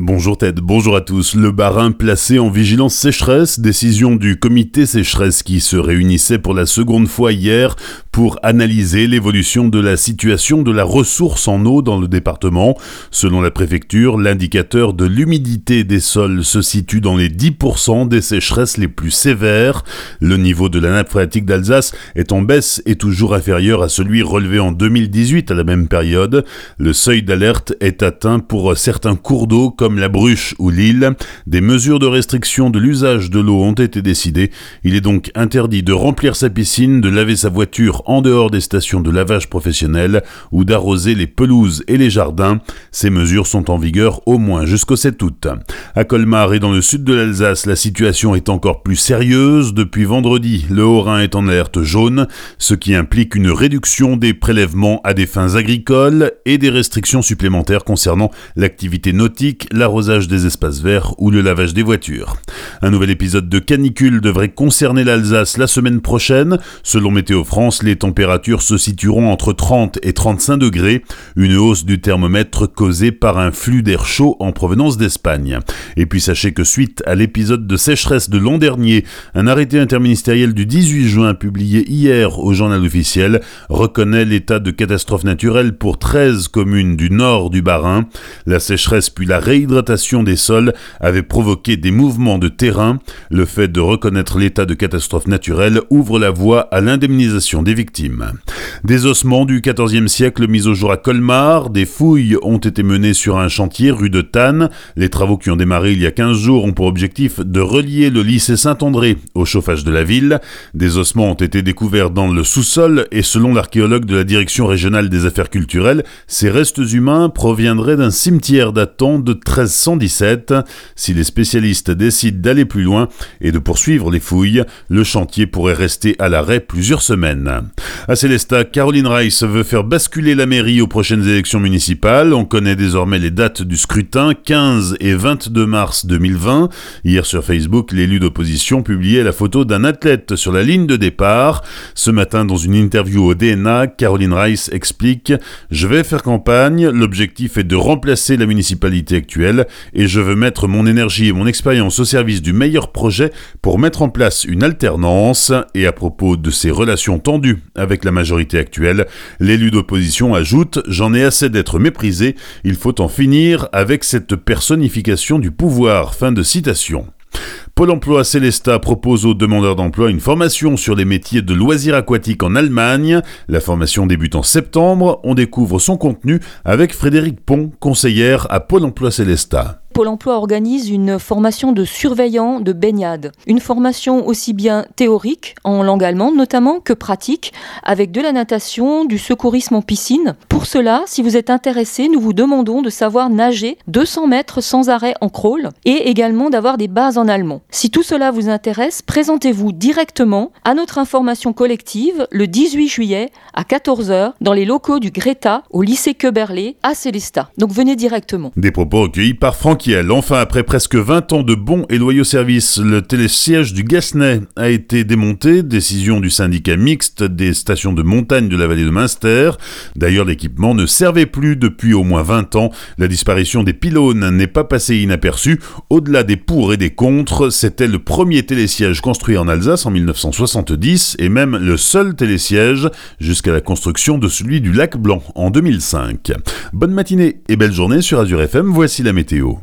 Bonjour Ted, bonjour à tous. Le Barin placé en vigilance sécheresse, décision du comité sécheresse qui se réunissait pour la seconde fois hier pour analyser l'évolution de la situation de la ressource en eau dans le département. Selon la préfecture, l'indicateur de l'humidité des sols se situe dans les 10% des sécheresses les plus sévères. Le niveau de la nappe phréatique d'Alsace est en baisse et toujours inférieur à celui relevé en 2018 à la même période. Le seuil d'alerte est atteint pour certains cours d'eau comme la Bruche ou l'île, des mesures de restriction de l'usage de l'eau ont été décidées. Il est donc interdit de remplir sa piscine, de laver sa voiture en dehors des stations de lavage professionnel ou d'arroser les pelouses et les jardins. Ces mesures sont en vigueur au moins jusqu'au 7 août. À Colmar et dans le sud de l'Alsace, la situation est encore plus sérieuse. Depuis vendredi, le Haut-Rhin est en alerte jaune, ce qui implique une réduction des prélèvements à des fins agricoles et des restrictions supplémentaires concernant l'activité nautique, l'arrosage des espaces verts ou le lavage des voitures. Un nouvel épisode de canicule devrait concerner l'Alsace la semaine prochaine. Selon Météo France, les températures se situeront entre 30 et 35 degrés, une hausse du thermomètre causée par un flux d'air chaud en provenance d'Espagne. Et puis sachez que suite à l'épisode de sécheresse de l'an dernier, un arrêté interministériel du 18 juin publié hier au journal officiel reconnaît l'état de catastrophe naturelle pour 13 communes du nord du Bas-Rhin. La sécheresse puis la réhydratation des sols avait provoqué des mouvements de terrain. Le fait de reconnaître l'état de catastrophe naturelle ouvre la voie à l'indemnisation des victimes. Des ossements du XIVe siècle mis au jour à Colmar, des fouilles ont été menées sur un chantier rue de Tannes. Les travaux qui ont démarré il y a 15 jours ont pour objectif de relier le lycée Saint-André au chauffage de la ville. Des ossements ont été découverts dans le sous-sol et selon l'archéologue de la direction régionale des affaires culturelles, ces restes humains proviendraient d'un cimetière datant de 1317. Si les spécialistes décident d'aller plus loin et de poursuivre les fouilles, le chantier pourrait rester à l'arrêt plusieurs semaines. À Caroline Rice veut faire basculer la mairie aux prochaines élections municipales. On connaît désormais les dates du scrutin, 15 et 22 mars 2020. Hier sur Facebook, l'élu d'opposition publiait la photo d'un athlète sur la ligne de départ. Ce matin, dans une interview au DNA, Caroline Rice explique Je vais faire campagne, l'objectif est de remplacer la municipalité actuelle et je veux mettre mon énergie et mon expérience au service du meilleur projet pour mettre en place une alternance. Et à propos de ces relations tendues avec la majorité actuelle. L'élu d'opposition ajoute J'en ai assez d'être méprisé, il faut en finir avec cette personnification du pouvoir. Fin de citation. Pôle emploi Célesta propose aux demandeurs d'emploi une formation sur les métiers de loisirs aquatiques en Allemagne. La formation débute en septembre. On découvre son contenu avec Frédéric Pont, conseillère à Pôle emploi Célesta. Pôle emploi organise une formation de surveillant de baignade. Une formation aussi bien théorique, en langue allemande notamment, que pratique, avec de la natation, du secourisme en piscine. Pour cela, si vous êtes intéressé, nous vous demandons de savoir nager 200 mètres sans arrêt en crawl et également d'avoir des bases en allemand. Si tout cela vous intéresse, présentez-vous directement à notre information collective le 18 juillet à 14h dans les locaux du Greta au lycée Queberlé à Célestat. Donc venez directement. Des propos recueillis par Francky Enfin, après presque 20 ans de bons et loyaux services, le télésiège du Gasnay a été démonté, décision du syndicat mixte des stations de montagne de la vallée de Münster. D'ailleurs, l'équipement ne servait plus depuis au moins 20 ans. La disparition des pylônes n'est pas passée inaperçue. Au-delà des pour et des contre, c'était le premier télésiège construit en Alsace en 1970 et même le seul télésiège jusqu'à la construction de celui du lac Blanc en 2005. Bonne matinée et belle journée sur Azure FM, voici la météo.